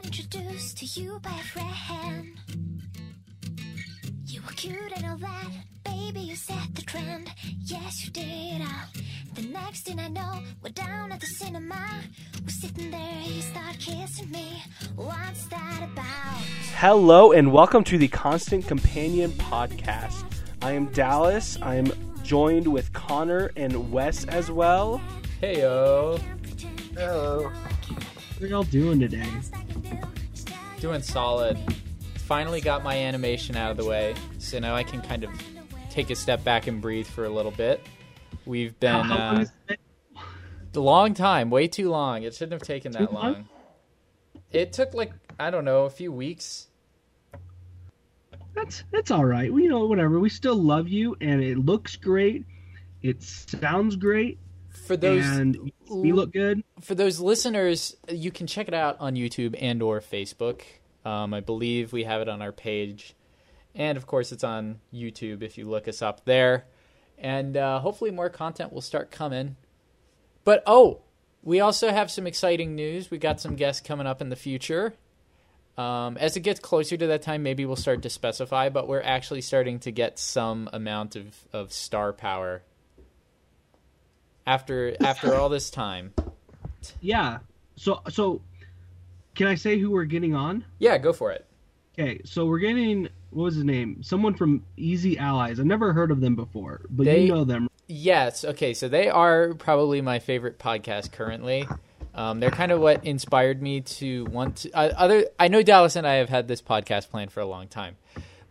got introduced to you by a friend. You were cute and all that, baby, you set the trend. Yes, you did. Uh, the next thing I know, we're down at the cinema. We're sitting there, you start kissing me. What's that about? Hello and welcome to the Constant Companion podcast. I am Dallas. I am joined with Connor and Wes as well. Heyo, Hello. What are y'all doing today? doing solid. Finally got my animation out of the way, so now I can kind of take a step back and breathe for a little bit. We've been uh, has it been? a long time, way too long. It shouldn't have taken that long? long. It took like I don't know, a few weeks. That's that's all right. We you know whatever. We still love you, and it looks great. It sounds great, For those and you look good. for those listeners, you can check it out on YouTube and or Facebook. Um, I believe we have it on our page, and of course, it's on YouTube if you look us up there. And uh, hopefully, more content will start coming. But oh, we also have some exciting news. We got some guests coming up in the future. Um, as it gets closer to that time, maybe we'll start to specify. But we're actually starting to get some amount of, of star power after after all this time. Yeah. So so, can I say who we're getting on? Yeah, go for it. Okay. So we're getting what was his name? Someone from Easy Allies. I've never heard of them before, but They- you know them. Yes. Okay. So they are probably my favorite podcast currently. Um, they're kind of what inspired me to want to. Uh, other, I know Dallas and I have had this podcast planned for a long time,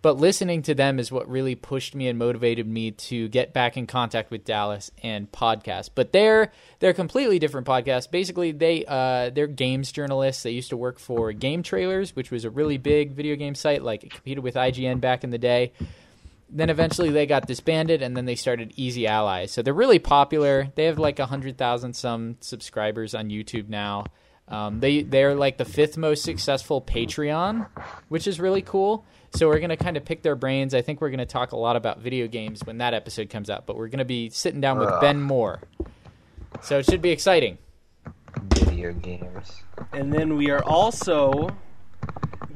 but listening to them is what really pushed me and motivated me to get back in contact with Dallas and podcast. But they're they're completely different podcasts. Basically, they uh, they're games journalists. They used to work for Game Trailers, which was a really big video game site. Like it competed with IGN back in the day then eventually they got disbanded and then they started easy allies so they're really popular they have like a hundred thousand some subscribers on youtube now um, they they're like the fifth most successful patreon which is really cool so we're going to kind of pick their brains i think we're going to talk a lot about video games when that episode comes out but we're going to be sitting down with Ugh. ben moore so it should be exciting Video games. And then we are also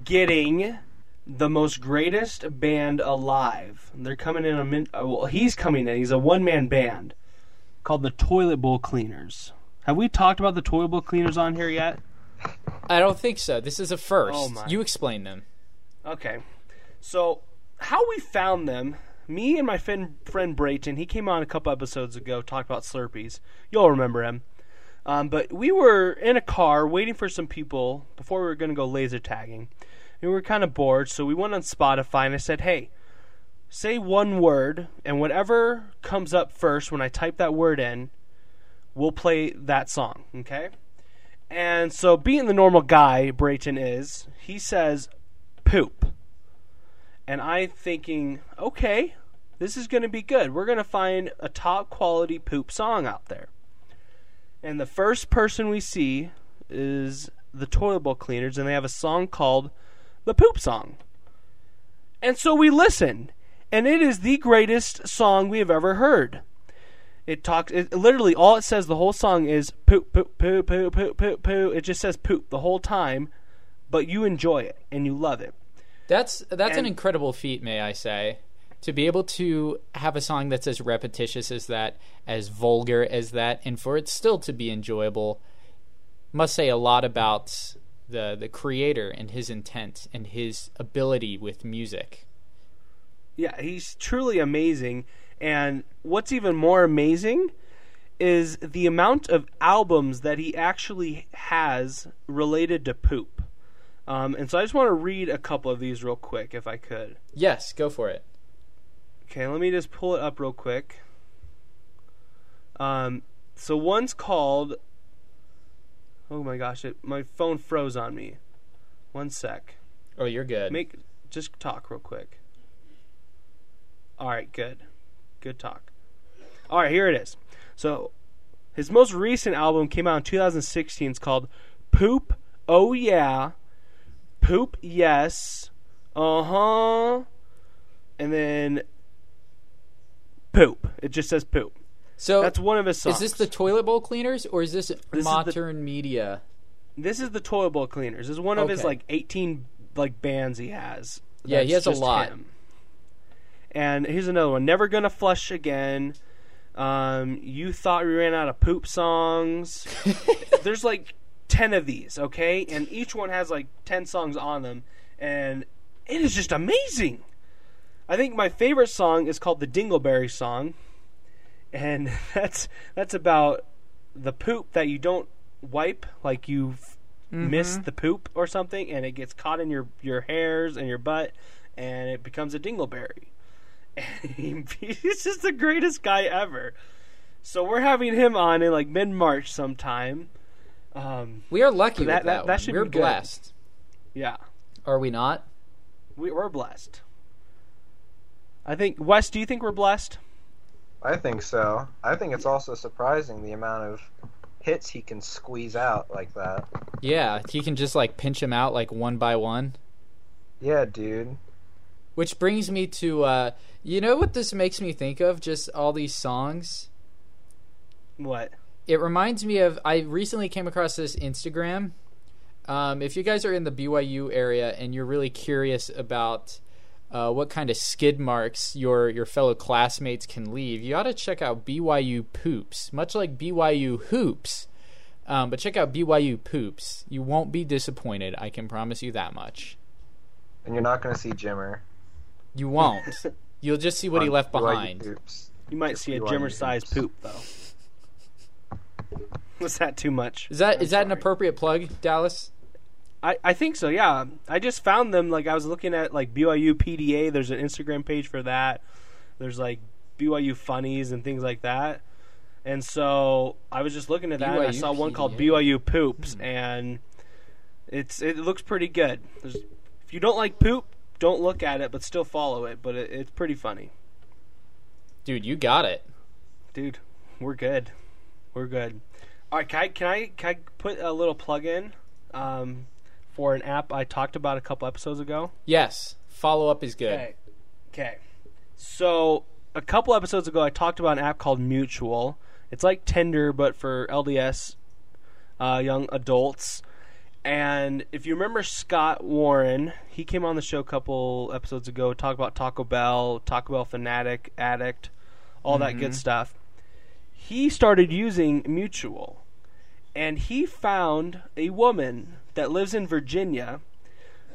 getting the most greatest band alive. They're coming in a min- uh, well, he's coming in. He's a one man band called the Toilet Bowl Cleaners. Have we talked about the Toilet Bowl Cleaners on here yet? i don't think so this is a first Oh my. you explain them Okay. So, how we found them, me and my friend, friend Brayton, he came on a couple episodes ago, talked about Slurpees. You'll remember him. Um, but we were in a car waiting for some people before we were going to go laser tagging. We were kind of bored, so we went on Spotify and I said, hey, say one word, and whatever comes up first when I type that word in, we'll play that song, okay? And so, being the normal guy Brayton is, he says poop. And I'm thinking, okay, this is going to be good. We're going to find a top quality poop song out there. And the first person we see is the Toilet Bowl Cleaners, and they have a song called The Poop Song. And so we listen, and it is the greatest song we have ever heard. It talks. It literally all it says. The whole song is poop, poop, poop, poop, poop, poop, poop. It just says poop the whole time, but you enjoy it and you love it. That's that's an incredible feat, may I say, to be able to have a song that's as repetitious as that, as vulgar as that, and for it still to be enjoyable, must say a lot about the the creator and his intent and his ability with music. Yeah, he's truly amazing. And what's even more amazing is the amount of albums that he actually has related to poop. Um, and so I just want to read a couple of these real quick, if I could. Yes, go for it. Okay, let me just pull it up real quick. Um, so one's called. Oh my gosh! It, my phone froze on me. One sec. Oh, you're good. Make just talk real quick. All right, good, good talk. All right, here it is. So, his most recent album came out in 2016. It's called "Poop." Oh yeah, "Poop." Yes, uh huh, and then "Poop." It just says "Poop." so That's one of his songs. is this the toilet bowl cleaners or is this, the- modern media? this is the Toilet Bowl Cleaners. This is one of his like 18 like bands he has. Yeah, he has a lot. him. And here's another one. Never gonna flush again. Um, you thought we ran out of poop songs. There's like 10 of these, okay? And each one has like 10 songs on them and it is just amazing. I think my favorite song is called the Dingleberry song. And that's that's about the poop that you don't wipe like you mm-hmm. missed the poop or something and it gets caught in your your hairs and your butt and it becomes a dingleberry and he- he's just the greatest guy ever so we're having him on in like mid-march sometime um We are lucky That- with that- that. that should We're be good. blessed. yeah Are we not? we, we're blessed i think wes do you think we're blessed I think so. I think it's also surprising the amount of hits he can squeeze out like that. Yeah, he can just like pinch him out like one by one. Yeah, dude. Which brings me to uh you know what this makes me think of? Just all these songs. what It reminds me of I recently came across this Instagram. Um, if you guys are in the BYU area and you're really curious about uh, what kind of skid marks your your fellow classmates can leave, you ought to check out BYU Poops. Much like BYU Hoops, um, but check out BYU Poops. You won't be disappointed. I can promise you that much. And you're not gonna see Jimmer. You won't. You'll just see what he left BYU behind. you might see a jimmer sized poop though was that too much Is that I'm is that an appropriate plug, Dallas? I, I think so, yeah. I just found them like I was looking at like BYU PDA. There's an Instagram page for that. There's like BYU funnies and things like that. And so I was just looking at that. and I BYU saw one called. BYU Poops, hmm. and it's it looks pretty good. There's, if you don't like poop, don't look at it, but still follow it. But it, it's pretty funny, Dude, you got it. dude. We're good. We're good. All right, can I can I, can I put a little plug in um, for an app I talked about a couple episodes ago? Yes. Follow up is good. Okay. Okay. So a couple episodes ago, I talked about an app called Mutual. It's like Tinder, but for LDS uh, young adults. And if you remember Scott Warren, he came on the show a couple episodes ago, talk about Taco Bell, Taco Bell fanatic, addict, all that good stuff. He started using Mutual, and he found a woman that lives in Virginia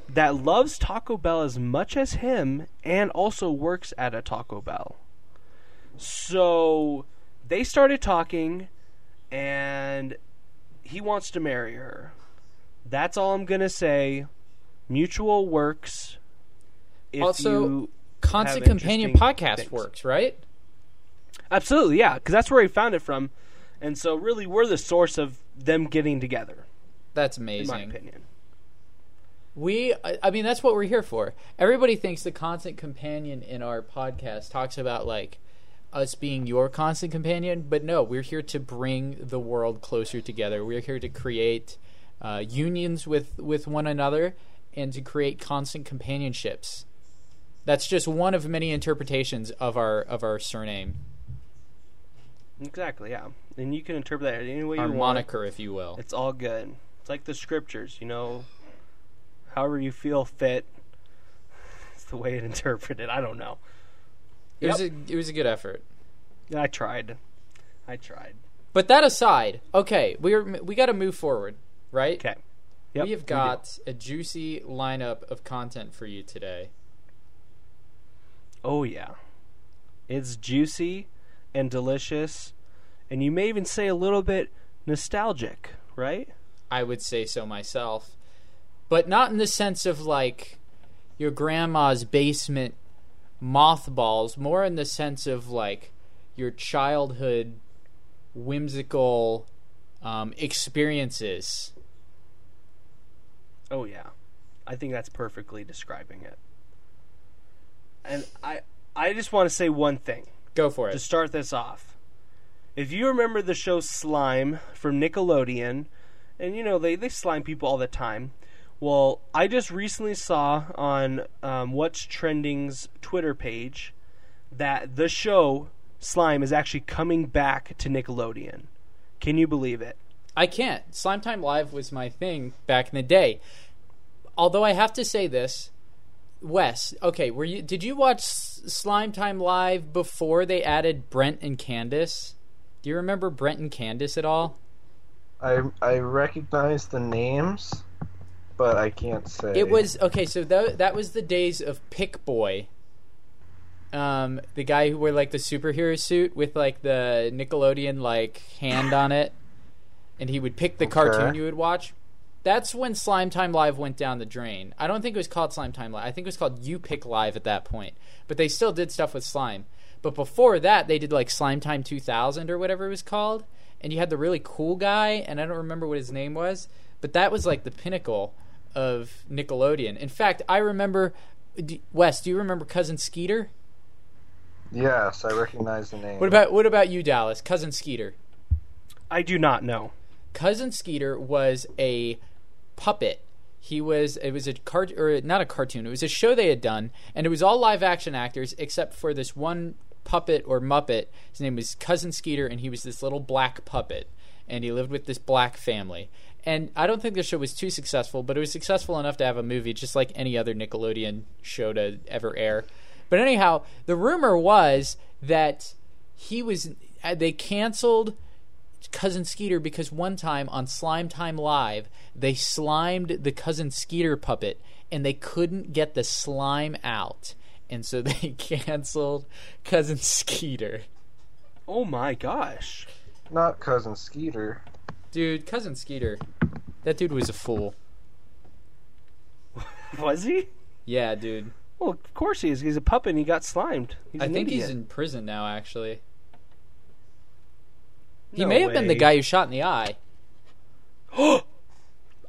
that loves Taco Bell as much as him and also works at a Taco Bell. So they started talking and he wants to marry her. That's all I'm going to say. Mutual works. If Also, you Constant Companion podcast things. works, right? Absolutely, yeah, because that's where he found it from. And so, really, we're the source of them getting together, That's amazing, in my opinion. We, I mean, that's what we're here for. Everybody thinks the constant companion in our podcast talks about like us being your constant companion, but no, we're here to bring the world closer together. We're here to create uh, unions with with one another and to create constant companionships. That's just one of many interpretations of our of our surname, Exactly, yeah. And you can interpret that any way our you want. moniker, if you will. It's all good. It's like the scriptures, you know. However you feel fit, it's the way it interpreted. I don't know. It was a it was a good effort. I tried. I tried. But that aside, okay, we're we got to move forward, right? Okay. Yep, we have got a juicy lineup of content for you today. Oh yeah. It's juicy and delicious, and you may even say a little bit nostalgic, right? I would say so myself, but not in the sense of like your grandma's basement mothballs. More in the sense of like your childhood whimsical um, experiences. Oh yeah. I think that's perfectly describing it. And I I just want to say one thing. Go for it. to start this off. If you remember the show Slime from Nickelodeon, and you know they, they slime people all the time. Well, I just recently saw on um, What's Trending's Twitter page that the show Slime is actually coming back to Nickelodeon. Can you believe it? I can't. Slime Time Live was my thing back in the day. Although I have to say this, Wes, okay, were you did you watch Slime Time Live before they added Brent and Candace? Do you remember Brent and Candace at all? I I recognize the names, but I can't say. It was okay. So that that was the days of Pick Boy. Um, the guy who wore like the superhero suit with like the Nickelodeon like hand on it, and he would pick the Okay. cartoon you would watch. That's when Slime Time Live went down the drain. I don't think it was called Slime Time Live. I think it was called U-Pick Live at that point. But they still did stuff with slime. But before that, they did like Slime Time 2000 or whatever it was called. And you had the really cool guy, and I don't remember what his name was. But that was like the pinnacle of Nickelodeon. In fact, I remember. D- Wes, do you remember Cousin Skeeter? Yes, I recognize the name. What about what about you, Dallas? Cousin Skeeter. I do not know. Cousin Skeeter was a puppet. He was it was a cart or not a cartoon. It was a show they had done, and it was all live action actors except for this one puppet or muppet. His name was Cousin Skeeter, and he was this little black puppet, and he lived with this black family. And I don't think the show was too successful, but it was successful enough to have a movie, just like any other Nickelodeon show to ever air. But anyhow, the rumor was that he was uh, they canceled cousin Skeeter because one time on Slime Time Live they slimed the cousin Skeeter puppet and they couldn't get the slime out, and so they canceled cousin Skeeter. Oh my gosh. Not cousin Skeeter. Dude, cousin Skeeter, that dude was a fool. Was he? Yeah, dude. Well, of course he is. He's a puppet and he got slimed. He's I an think he's in prison now. Actually, he No may have been the guy who shot in the eye.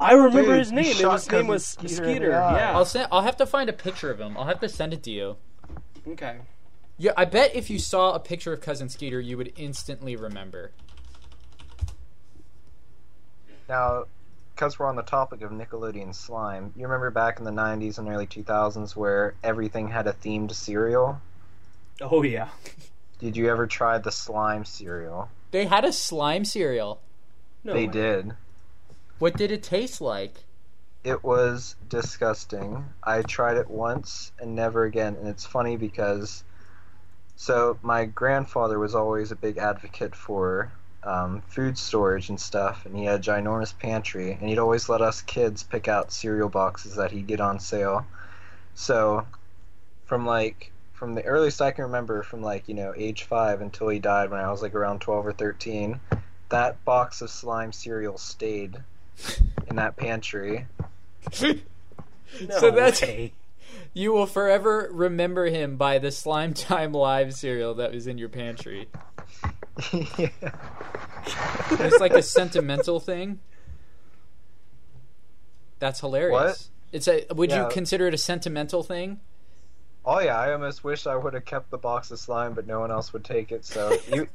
I remember Dude, his name. It was, his name was Skeeter Skeeter. in the eye. Yeah. I'll send. I'll have to find a picture of him. I'll have to send it to you. Okay. Yeah, I bet if you saw a picture of cousin Skeeter, you would instantly remember. Now, because we're on the topic of Nickelodeon slime, you remember back in the 90s and early 2000s where everything had a themed cereal? Oh yeah. Did you ever try the slime cereal? They had a slime cereal. No they way. did. What did it taste like? It was disgusting. I tried it once and never again. And it's funny because, so my grandfather was always a big advocate for um, food storage and stuff, and he had a ginormous pantry, and he'd always let us kids pick out cereal boxes that he'd get on sale. So, from like from the earliest I can remember, from like you know age five until he died when I was like around twelve or thirteen, that box of slime cereal stayed in that pantry. No So that's- way. You will forever remember him by the Slime Time Live cereal that was in your pantry. yeah. It's like a sentimental thing. That's hilarious. What? It's a. Would you consider it a sentimental thing? Oh yeah, I almost wish I would have kept the box of slime, but no one else would take it. So you,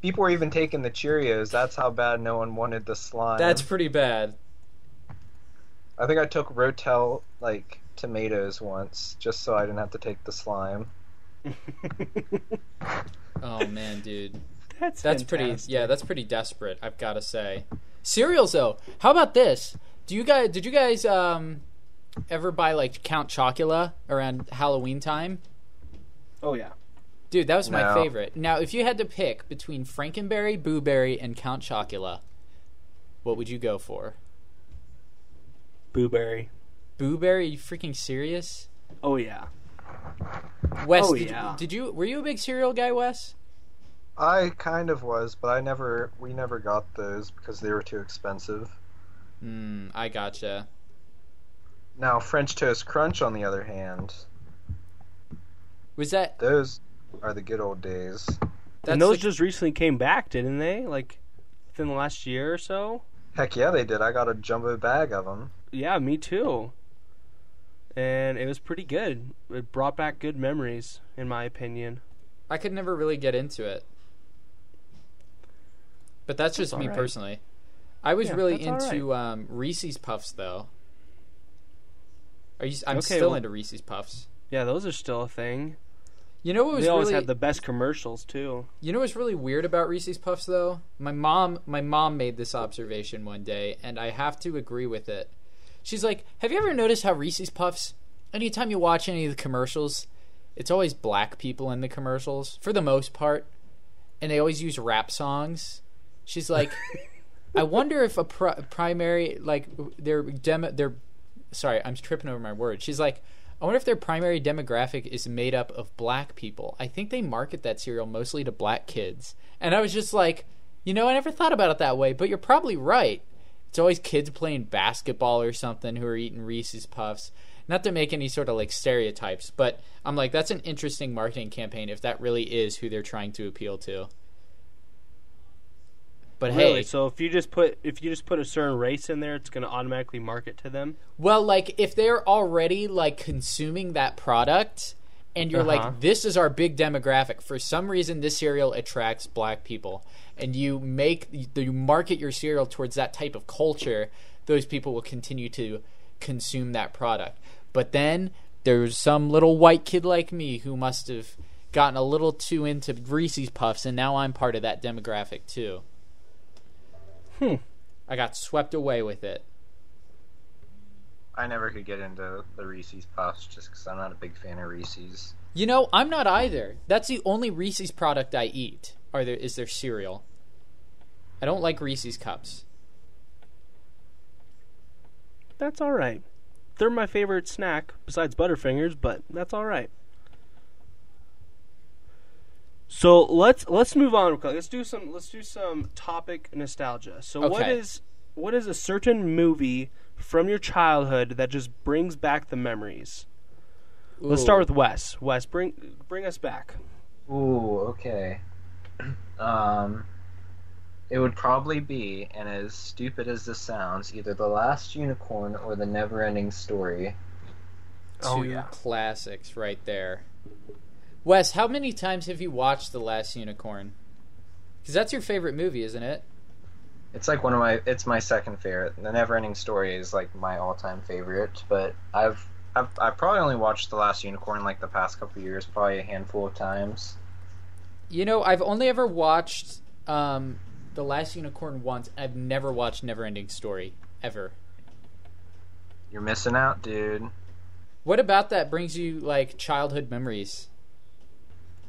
people were even taking the Cheerios. That's how bad no one wanted the slime. That's pretty bad. I think I took Rotel like tomatoes once, just so I didn't have to take the slime. Oh man, dude. that's That's pretty. Yeah, that's pretty desperate. I've got to say. Cereals though. How about this? Do you guys? Did you guys um ever buy like Count Chocula around Halloween time? Oh yeah. Dude, that was my favorite. Now, if you had to pick between Frankenberry, Boo Berry, and Count Chocula, what would you go for? Booberry. Boo Berry? Are you freaking serious? Oh yeah. Wes, Oh, did, yeah. you, did you were you a big cereal guy, Wes? I kind of was, but I never, we never got those because they were too expensive. Hmm, I gotcha. Now French Toast Crunch, on the other hand, Was that those are the good old days. that's and those like- just recently came back, didn't they? Like within the last year or so. Heck yeah, they did. I got a jumbo bag of them. Yeah, me too. And it was pretty good. It brought back good memories, in my opinion. I could never really get into it. But that's just That's me alright. personally. I was Yeah, really that's into um, Reese's Puffs though. Are you? I'm Okay, still well- into Reese's Puffs. Yeah, those are still a thing. You know what was They always really have the best commercials too. You know what's really weird about Reese's Puffs though? My mom my mom made this observation one day and I have to agree with it. She's like, "Have you ever noticed how Reese's Puffs anytime you watch any of the commercials, it's always black people in the commercials for the most part, and they always use rap songs." She's like, "I wonder if a pri- primary like their demo their sorry, I'm tripping over my words. She's like, I wonder if their primary demographic is made up of black people. I think they market that cereal mostly to black kids. And I was just like, you know, I never thought about it that way, but you're probably right. It's always kids playing basketball or something who are eating Reese's Puffs. Not to make any sort of like stereotypes, but I'm like, that's an interesting marketing campaign if that really is who they're trying to appeal to. But Really? hey, So if you just put if you just put a certain race in there, it's going to automatically market to them. Well, like if they're already like consuming that product and you're Uh-huh. like this is our big demographic. For some reason this cereal attracts black people and you make you market your cereal towards that type of culture, those people will continue to consume that product. But then there's some little white kid like me who must have gotten a little too into Reese's Puffs and now I'm part of that demographic too. Hmm. I got swept away with it. I never could get into the Reese's Puffs just because I'm not a big fan of Reese's. You know, I'm not either. That's the only Reese's product I eat. Are there is their cereal? I don't like Reese's cups. That's all right. They're my favorite snack besides Butterfingers, but that's all right. So let's let's move on. real quick. Let's do some let's do some topic nostalgia. So what Okay. is what is a certain movie from your childhood that just brings back the memories? Let's start with Wes. Wes, bring bring us back. Ooh, okay. Um, it would probably be, and as stupid as this sounds, either The Last Unicorn or The Never-Ending Story. two Oh, yeah. classics right there. Wes, how many times have you watched The Last Unicorn? Because that's your favorite movie, isn't it? It's like one of my. It's my second favorite. The Never-Ending Story is like my all-time favorite, but I've. I've, I've probably only watched The Last Unicorn like the past couple years, probably a handful of times. You know, I've only ever watched um, The Last Unicorn once. I've never watched Neverending Story ever. You're missing out, dude. What about that brings you like childhood memories?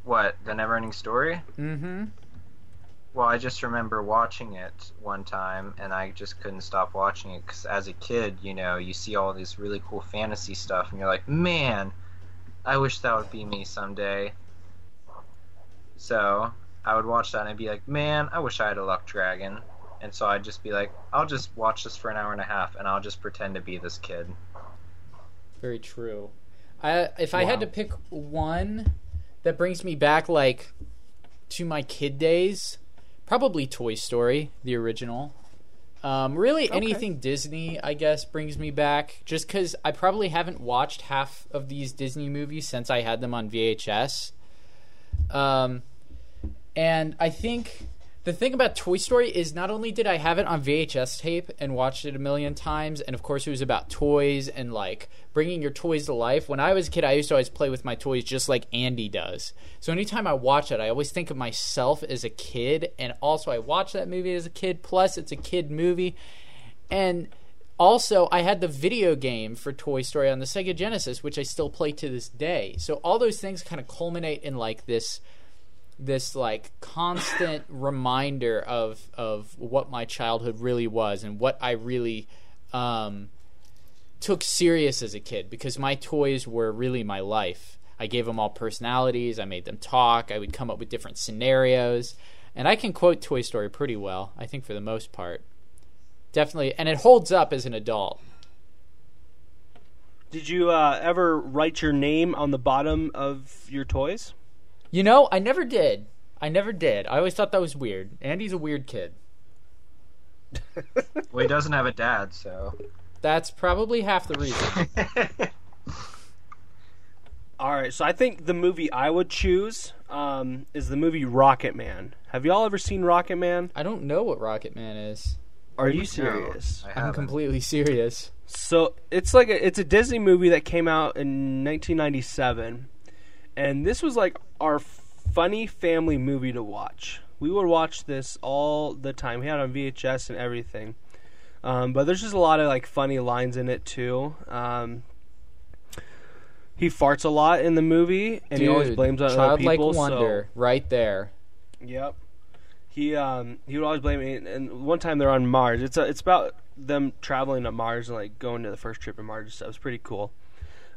What? The Never-Ending Story? Mm-hmm. Well, I just remember watching it one time, and I just couldn't stop watching it because as a kid, you know, you see all this really cool fantasy stuff, and you're like, man, I wish that would be me someday. So I would watch that and I'd be like, man, I wish I had a luck dragon. And so I'd just be like, I'll just watch this for an hour and a half, and I'll just pretend to be this kid. Very true. I if I had to pick one that brings me back like to my kid days, probably Toy Story, the original. Um, really, Okay. anything Disney, I guess, brings me back. Just because I probably haven't watched half of these Disney movies since I had them on VHS. Um, and I think the thing about Toy Story is not only did I have it on VHS tape and watched it a million times, and of course it was about toys and like bringing your toys to life. When I was a kid, I used to always play with my toys just like Andy does. So anytime I watch it, I always think of myself as a kid, and also I watched that movie as a kid. Plus, it's a kid movie, and also I had the video game for Toy Story on the Sega Genesis, which I still play to this day. So all those things kind of culminate in like this this like constant reminder of of what my childhood really was and what I really um, took serious as a kid because my toys were really my life. I gave them all personalities. I made them talk. I would come up with different scenarios, and I can quote Toy Story pretty well. I think for the most part, definitely, and it holds up as an adult. Did you uh, ever write your name on the bottom of your toys? You know, I never did. I never did. I always thought that was weird. Andy's a weird kid. Well, he doesn't have a dad, so. That's probably half the reason. All right, so I think the movie I would choose um, is the movie Rocket Man. Have y'all ever seen Rocket Man? I don't know what Rocket Man is. Are you serious? I I'm completely serious. So it's like a, it's a Disney movie that came out in 1997, and this was like our funny family movie to watch. We would watch this all the time. We had it on VHS and everything. Um, but there's just a lot of like funny lines in it too. Um, he farts a lot in the movie, and he always blames on other childlike people. so- wonder right there. Yep. He um he would always blame me. And one time they're on Mars. It's a, it's about them traveling to Mars and like going to the first trip to Mars. So it was pretty cool.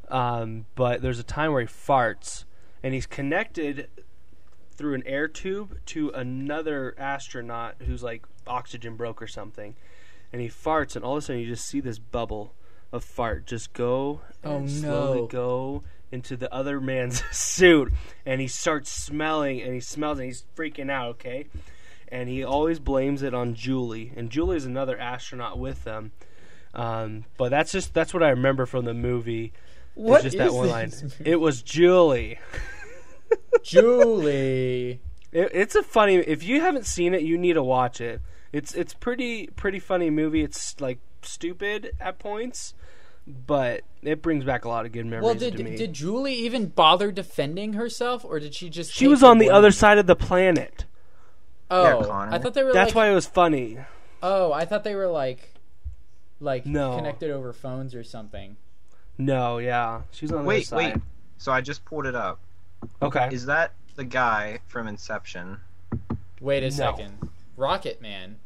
Um, but there's a time where he farts, and he's connected through an air tube to another astronaut who's like oxygen broke or something, and he farts, and all of a sudden you just see this bubble of fart just go Oh, and no. slowly go into the other man's suit, and he starts smelling, and he smells, and he's freaking out. Okay, and he always blames it on Julie, and Julie is another astronaut with them. Um, but that's just that's what I remember from the movie. It's What just that is one this line. movie? It was Julie. Julie. It, it's a funny. If you haven't seen it, you need to watch it. It's it's pretty pretty funny movie. It's like stupid at points, but it brings back a lot of good memories Well, to did me. did Julie even bother defending herself, or did she just? she was on the other side of the planet. Oh, Yeah, I thought they were. That's like, why it was funny. Oh, I thought they were like, like No. connected over phones or something. No, yeah, she's on the Wait, other wait. side. So I just pulled it up. Okay. Is that the guy from Inception? Wait a No. second, Rocket Man.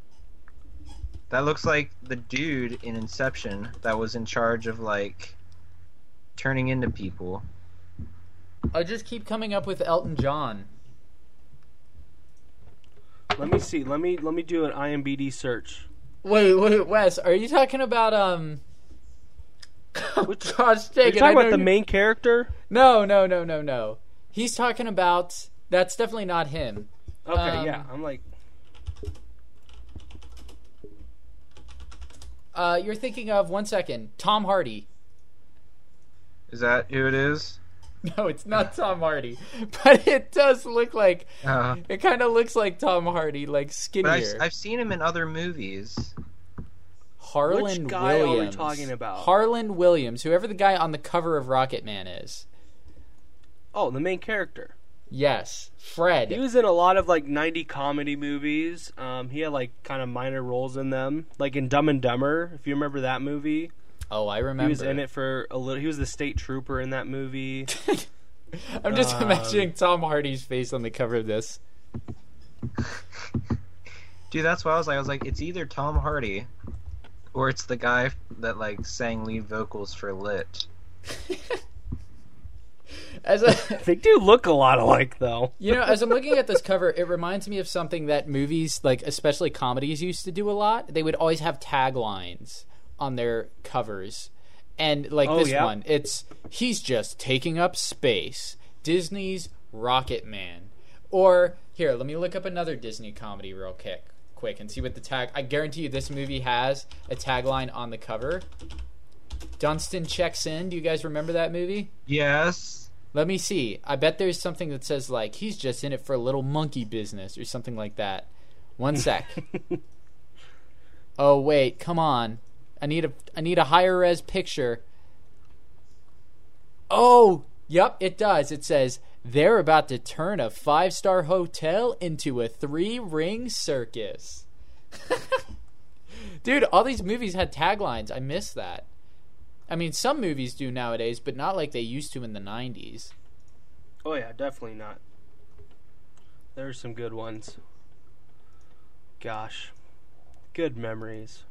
That looks like the dude in Inception that was in charge of like turning into people. I just keep coming up with Elton John. Let me see. Let me let me do an IMBD search. Wait, wait, Wes, are you talking about um? Which- Gosh, You're dang I talking about don't- the main character? No, no, no, no, no. He's talking about. That's definitely not him. Okay, Um, yeah. I'm like, Uh, you're thinking of one second, Tom Hardy. Is that who it is? No, it's not Tom Hardy, but it does look like. Uh, It kind of looks like Tom Hardy, like but I've. I've seen him in other movies. Harland Which guy are we Williams. talking about? Harland Williams, whoever the guy on the cover of Rocket Man is. oh, the main character. Yes, Fred. He was in a lot of like 90 comedy movies. Um, he had like kind of minor roles in them, like in Dumb and Dumber. If you remember that movie, oh, I remember. he was in it for a little. He was the state trooper in that movie. I'm just Um, imagining Tom Hardy's face on the cover of this. Dude, that's why I was like, I was like, it's either Tom Hardy, or it's the guy that like sang lead vocals for Lit. As a, they do look a lot alike, though. you know, as I'm looking at this cover, it reminds me of something that movies, like especially comedies, used to do a lot. They would always have taglines on their covers, and like Oh, this yeah? one, it's "He's just taking up space." Disney's Rocket Man, or here, let me look up another Disney comedy real quick, quick, and see what the tag. I guarantee you, this movie has a tagline on the cover. Dunston checks in. Do you guys remember that movie? Yes. Let me see. I bet there's something that says like he's just in it for a little monkey business or something like that. One sec. oh wait, come on. I need a I need a higher res picture. Oh, yep, it does. It says they're about to turn a five-star hotel into a three-ring circus. Dude, all these movies had taglines. I miss that. I mean, some movies do nowadays, but not like they used to in the 90s. Oh yeah, definitely not. There's some good ones. Gosh, good memories.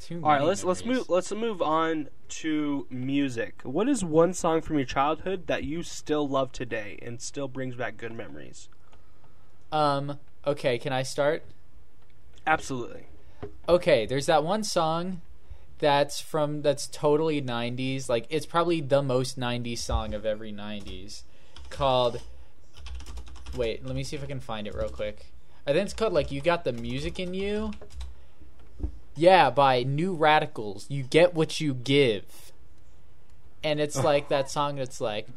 Too All right, many let's let's move let's move on to music. What is one song from your childhood that you still love today and still brings back good memories? Um, okay, can I start? Absolutely. Okay, there's that one song that's from that's totally 90s. Like it's probably the most 90s song of every 90s called Wait, let me see if I can find it real quick. I think it's called like You Got the Music in You yeah, by New Radicals. You get what you give. And it's like that song that's like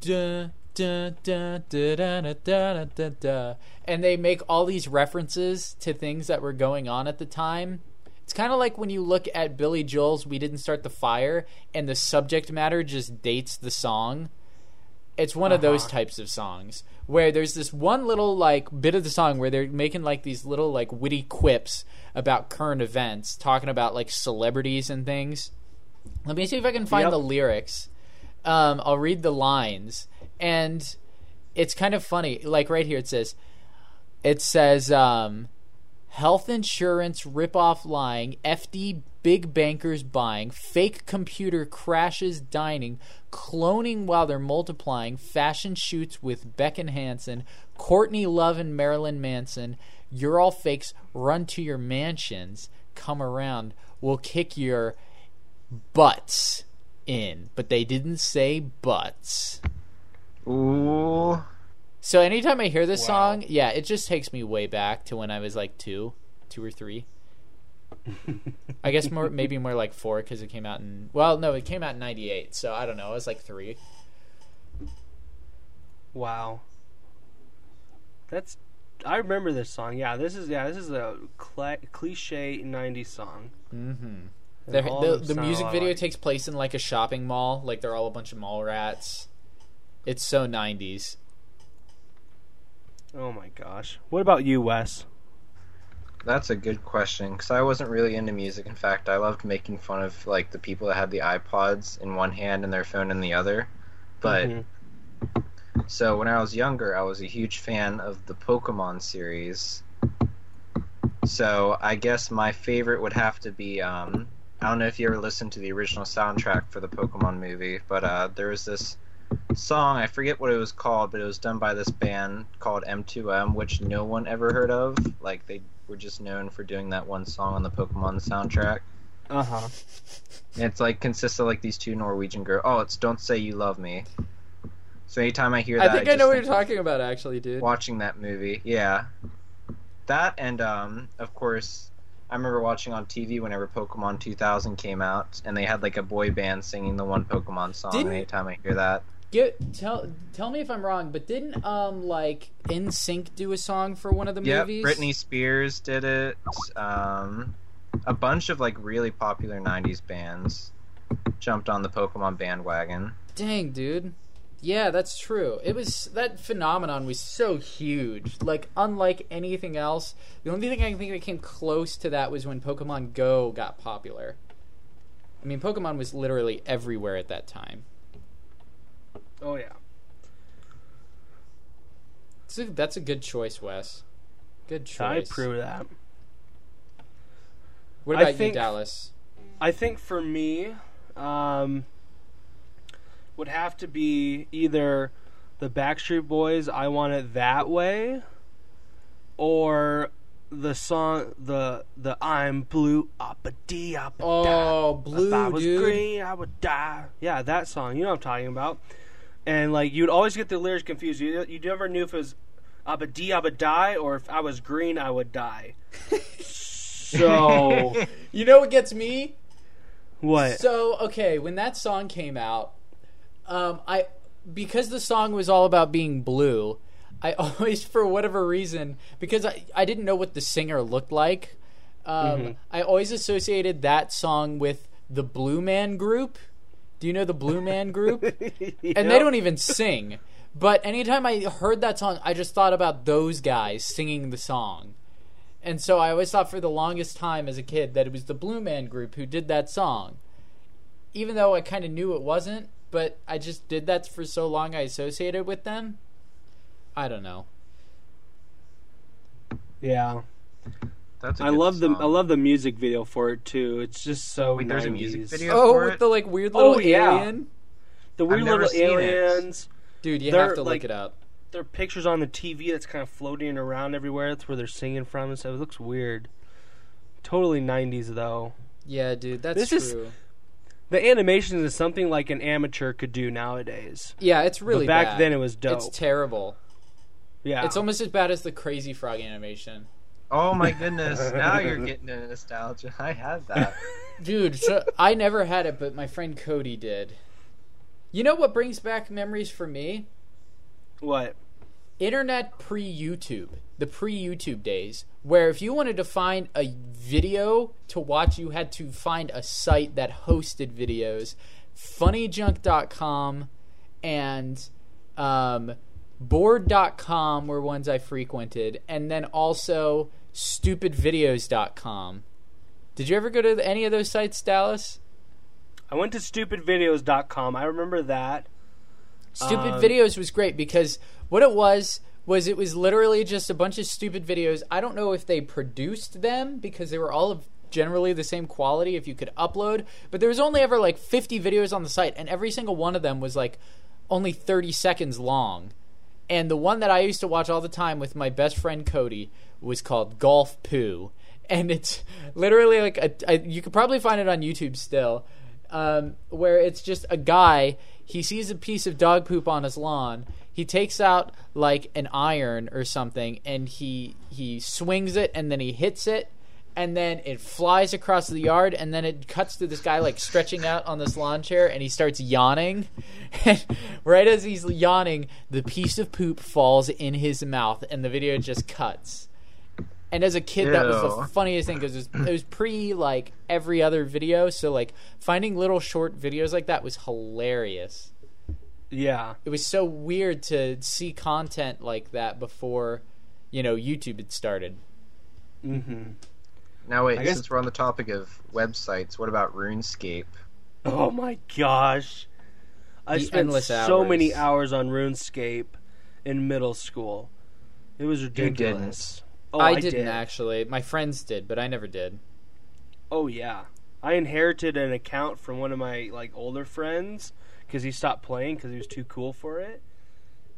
da, da, da, da, da. and they make all these references to things that were going on at the time. It's kind of like when you look at Billy Joel's We Didn't Start the Fire and the subject matter just dates the song. It's one uh-huh. of those uh-huh. types of songs where there's this one little like bit of the song where they're making like these little like witty quips about current events, talking about like celebrities and things. Let me see if I can find Yep. the lyrics. Um, I'll read the lines, and it's kind of funny. Like right here, it says, "It says, um, health insurance rip-off lying, FD big bankers buying, fake computer crashes dining, cloning while they're multiplying, fashion shoots with Beck and Hansen, Courtney Love and Marilyn Manson. You're all fakes. Run to your mansions. Come around. We'll kick your butts in. But they didn't say butts. Ooh. So anytime I hear this Wow. song, yeah, it just takes me way back to when I was like two, two or three. I guess more, maybe more like four because it came out in. Well, no, it came out in '98, so I don't know. It was like three. Wow. That's. I remember this song. Yeah, this is yeah, this is a cla cliche '90s song. Mm-hmm. The, the, the music video alike. takes place in like a shopping mall. Like they're all a bunch of mall rats. It's so '90s. Oh my gosh. What about you, Wes? That's a good question because I wasn't really into music. In fact, I loved making fun of like the people that had the iPods in one hand and their phone in the other. But Mhm. So when I was younger, I was a huge fan of the Pokemon series. So I guess my favorite would have to be um, I don't know if you ever listened to the original soundtrack for the Pokemon movie, but uh, there was this song I forget what it was called, but it was done by this band called M2M, which no one ever heard of. Like they were just known for doing that one song on the Pokemon soundtrack. Uh huh. It's like consists of like these two Norwegian girls. Oh, it's "Don't Say You Love Me." So anytime I hear that, I think I, just know what you're talking about, actually, dude. Watching that movie, yeah, that and um, of course, I remember watching on TV whenever Pokemon 2000 came out, and they had like a boy band singing the one Pokemon song. Didn't- anytime I hear that, Get, tell tell me if I'm wrong, but didn't um like NSYNC do a song for one of the yeah, movies? Britney Spears did it. Um, a bunch of like really popular 90s bands jumped on the Pokemon bandwagon. Dang, dude. Yeah, that's true. It was that phenomenon was so huge. Like unlike anything else, the only thing I can think that came close to that was when Pokemon Go got popular. I mean, Pokemon was literally everywhere at that time. Oh yeah. So that's a good choice, Wes. Good choice. I approve that. What about think- you, Dallas? I think for me, um, would have to be either the Backstreet Boys "I Want It That Way" or the song the the I'm blue up a d up a Oh, blue, if I was dude. green, I would die. Yeah, that song. You know what I'm talking about. And like you'd always get the lyrics confused. You you never knew if it was Abba D Abba die or if I was green I would die. so You know what gets me? what? So okay, when that song came out, um, I because the song was all about being blue. I always, for whatever reason, because I, I didn't know what the singer looked like, um, I always associated that song with the Blue Man Group. Do you know the Blue Man Group? And they don't even sing. But anytime I heard that song, I just thought about those guys singing the song. And so I always thought for the longest time as a kid that it was the Blue Man Group who did that song. Even though I kind of knew it wasn't, but I just did that for so long I associated with them. I don't know. Yeah. That's a I good love the. I love the music video for it too. It's just so Wait, there's a music video? Oh, for with it? the like weird oh, little Oh, yeah. alien. The weird I've little seen it. aliens. Dude, you They're, have to like- look it up. There are pictures on the TV that's kind of floating around everywhere. That's where they're singing from and stuff. It looks weird. Totally 90s though. Yeah, dude, that's This is- true. The animation is something like an amateur could do nowadays. Yeah, it's really but back bad. then it was dope. It's terrible. yeah. It's almost as bad as the Crazy Frog animation. Oh my goodness! now you're getting into nostalgia. I had that. Dude, so I never had it, but my friend Cody did. You know what brings back memories for me? what? Internet pre YouTube, the pre YouTube days, where if you wanted to find a video to watch, you had to find a site that hosted videos. Funnyjunk.com and Um, bored.com were ones I frequented, and then also stupidvideos.com. Did you ever go to any of those sites, Dallas? I went to stupidvideos.com. I remember that. Stupid Um, videos was great because what it was was it was literally just a bunch of stupid videos. I don't know if they produced them because they were all of generally the same quality if you could upload, but there was only ever like 50 videos on the site and every single one of them was like only 30 seconds long. And the one that I used to watch all the time with my best friend Cody was called Golf Poo. And it's literally like a, a you could probably find it on YouTube still um, where it's just a guy. He sees a piece of dog poop on his lawn. He takes out like an iron or something, and he he swings it, and then he hits it, and then it flies across the yard, and then it cuts to this guy like stretching out on this lawn chair, and he starts yawning. And right as he's yawning, the piece of poop falls in his mouth, and the video just cuts. And as a kid, that was the funniest thing because it it was pre like every other video. So like finding little short videos like that was hilarious. Yeah. It was so weird to see content like that before, you know, YouTube had started. Mm-hmm. Now wait, I guess- since we're on the topic of websites, what about RuneScape? Oh my gosh. I The spent endless so many hours. hours on RuneScape in middle school. It was ridiculous. Oh, I, I, didn't did. actually. My friends did, but I never did. Oh yeah. I inherited an account from one of my like older friends because he stopped playing because he was too cool for it,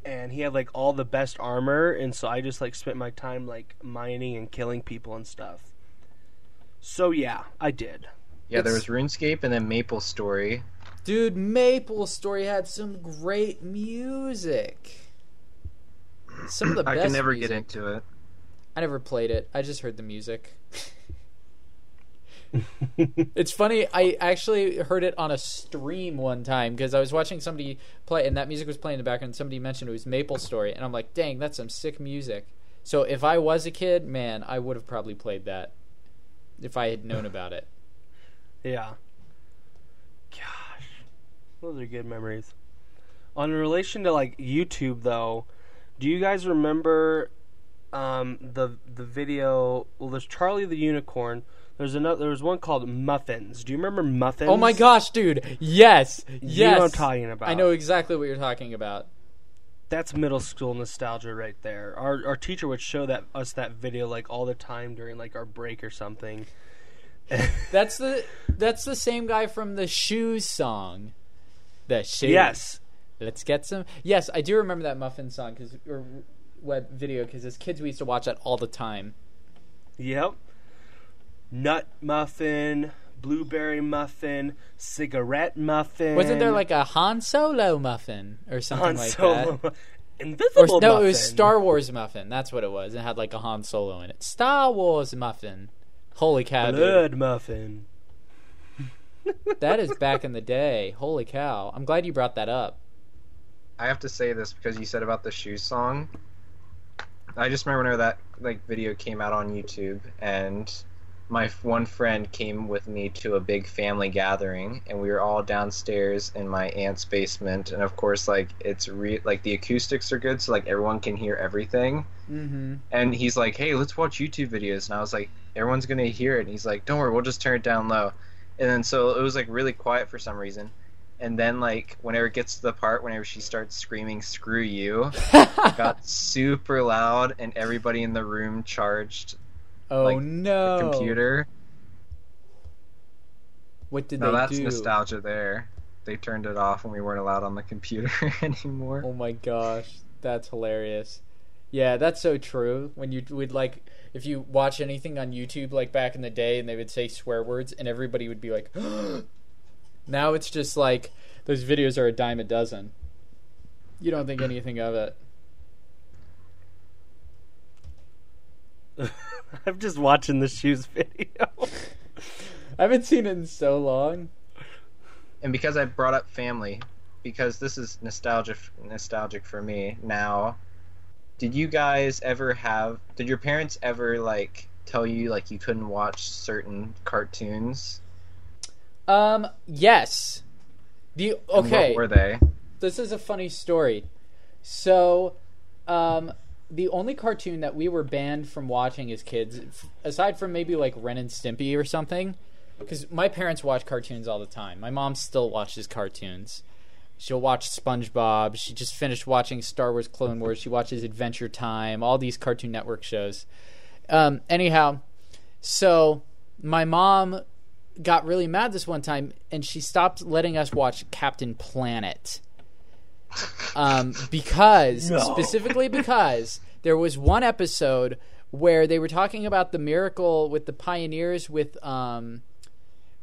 and he had like all the best armor, and so I just like spent my time like mining and killing people and stuff. So yeah, I did. Yeah, there was RuneScape and then Maple Story. Dude, Maple Story had some great music. Some of the I best. can never music. get into it. I never played it. I just heard the music. it's funny. I actually heard it on a stream one time because I was watching somebody play, and that music was playing in the background. Somebody mentioned it was Maple Story, and I'm like, "Dang, that's some sick music." So if I was a kid, man, I would have probably played that if I had known about it. Yeah. Gosh, those are good memories. On relation to like YouTube though, do you guys remember um, the the video? Well, there's Charlie the Unicorn. There's another. There was one called Muffins. Do you remember Muffins? Oh my gosh, dude! Yes, You yes. know what I'm talking about. I know exactly what you're talking about. That's middle school nostalgia right there. Our our teacher would show that us that video like all the time during like our break or something. That's the that's the same guy from the Shoes song. The Shoes. Yes. Let's get some. Yes, I do remember that Muffin song because or web video because as kids we used to watch that all the time. Yep. Nut muffin, blueberry muffin, cigarette muffin. Wasn't there like a Han Solo muffin or something Han like Solo, that? Or invisible no, muffin? it was Star Wars muffin. That's what it was. It had like a Han Solo in it. Star Wars muffin. Holy cow! dude. Blood muffin. That is back in the day. Holy cow! I'm glad you brought that up. I have to say this because you said about the shoe song. I just remember that like video came out on YouTube, and my one friend came with me to a big family gathering, and we were all downstairs in my aunt's basement, and of course, like it's re- like the acoustics are good, so like everyone can hear everything. Mm-hmm. And he's like, "Hey, let's watch YouTube videos," and I was like, "Everyone's gonna hear it." And he's like, "Don't worry, we'll just turn it down low." And then so it was like really quiet for some reason. And then like whenever it gets to the part whenever she starts screaming "Screw you," it got super loud, and everybody in the room charged oh like, no! the computer. What did Now they that's do? nostalgia there. They turned it off when we weren't allowed on the computer anymore. Oh my gosh, that's hilarious. Yeah, that's so true. When you would like, if you watch anything on YouTube, like back in the day, and they would say swear words, and everybody would be like, now it's just like those videos are a dime a dozen. You don't think anything of it. I'm just watching the shoes video. I haven't seen it in so long. and because I brought up family, because this is nostalgia nostalgic for me now. Did you guys ever have? Did your parents ever like tell you like you couldn't watch certain cartoons? Um, yes. The And okay. what were they? this is a funny story. So, um, the only cartoon that we were banned from watching as kids, aside from maybe like Ren and Stimpy or something, because my parents watch cartoons all the time. My mom still watches cartoons. She'll watch SpongeBob. She just finished watching Star Wars Clone Wars. She watches Adventure Time, all these Cartoon Network shows. Um, anyhow, so my mom got really mad this one time and she stopped letting us watch Captain Planet. Um, because specifically because there was one episode where they were talking about the miracle with the pioneers with um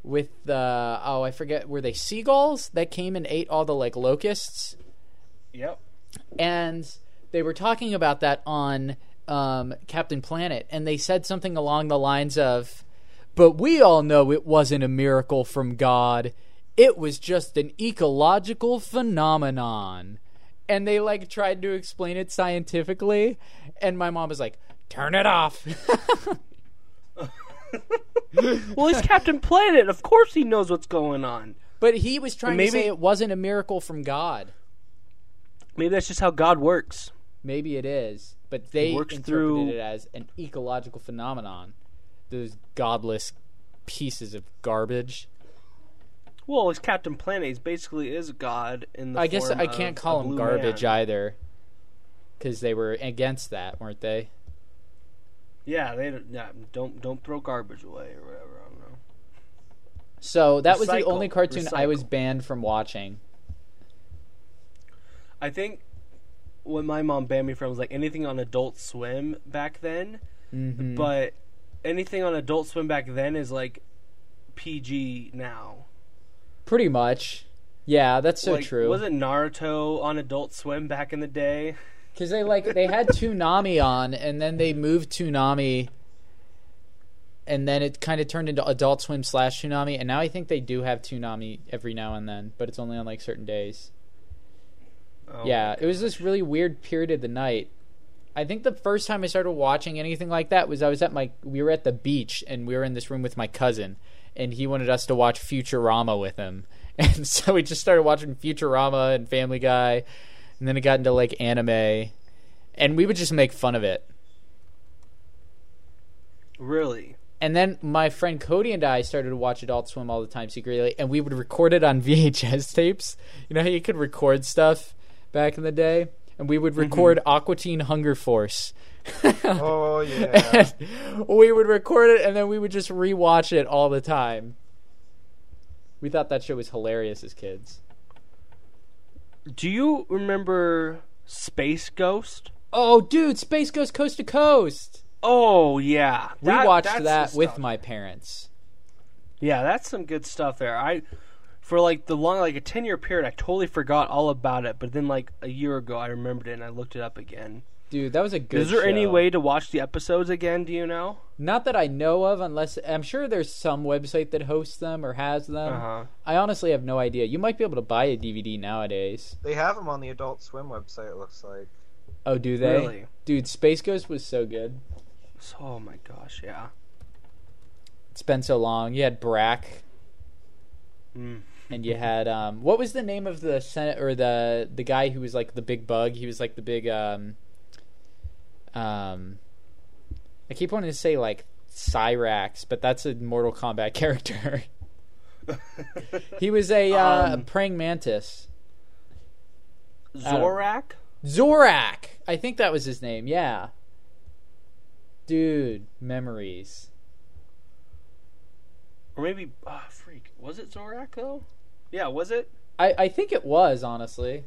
with the oh I forget were they seagulls that came and ate all the like locusts? Yep. and they were talking about that on um, Captain Planet, and they said something along the lines of, "But we all know it wasn't a miracle from God; it was just an ecological phenomenon." And they like tried to explain it scientifically, and my mom was like, "Turn it off." Well, he's Captain Planet. Of course, he knows what's going on. but he was trying Maybe- to say it wasn't a miracle from God. Maybe that's just how God works. Maybe it is, but they works interpreted through- it as an ecological phenomenon. Those godless pieces of garbage. Well, he's Captain Planet. He's basically is God in the. I guess I can't call him garbage man. either, because they were against that, weren't they? Yeah, they don't- yeah, don't don't throw garbage away or whatever. I don't know. So that was the only cartoon I was banned from watching. I think what my mom banned me from was like anything on Adult Swim back then, Mm-hmm. but anything on Adult Swim back then is like PG now. Pretty much. Yeah, that's so like, true. Was it Naruto on Adult Swim back in the day? Because they like they had Toonami on, and then they moved Toonami, and then it kind of turned into Adult Swim slash Toonami, and now I think they do have Toonami every now and then, but it's only on like certain days. Oh, yeah, it was this really weird period of the night. I think the first time I started watching anything like that was I was at my we were at the beach and we were in this room with my cousin and he wanted us to watch Futurama with him. And so we just started watching Futurama and Family Guy and then it got into like anime and we would just make fun of it. Really? And then my friend Cody and I started to watch Adult Swim all the time secretly, and we would record it on VHS tapes. You know how you could record stuff back in the day? And we would mm-hmm. record Aqua Teen Hunger Force. Oh yeah. we would record it, and then we would just rewatch it all the time. We thought that show was hilarious as kids. Do you remember Space Ghost? Oh, dude, Space Ghost Coast to Coast. Oh yeah, We watched that with my parents. Yeah, that's some good stuff there. I for like the long like a 10 year period I totally forgot all about it, but then like a year ago I remembered it and I looked it up again. Dude, that was a good Is there any way to watch the episodes again, do you know? Not that I know of, unless I'm sure there's some website that hosts them or has them. Uh-huh. I honestly have no idea. You might be able to buy a DVD nowadays. they have them on the Adult Swim website. It looks like. Oh, do they? Really? Dude, Space Ghost was so good. Oh my gosh, yeah. It's been so long. You had Brak, Mm. and you had um, what was the name of the senate or the the guy who was like the big bug? He was like the big um, um. I keep wanting to say like Cyrax, but that's a Mortal Kombat character. he was a uh, Um, praying mantis. Zorak? Zorak. I think that was his name. Yeah. Dude, memories. Or maybe ah freak. Was it Zorak though? Yeah, was it? I, I think it was honestly.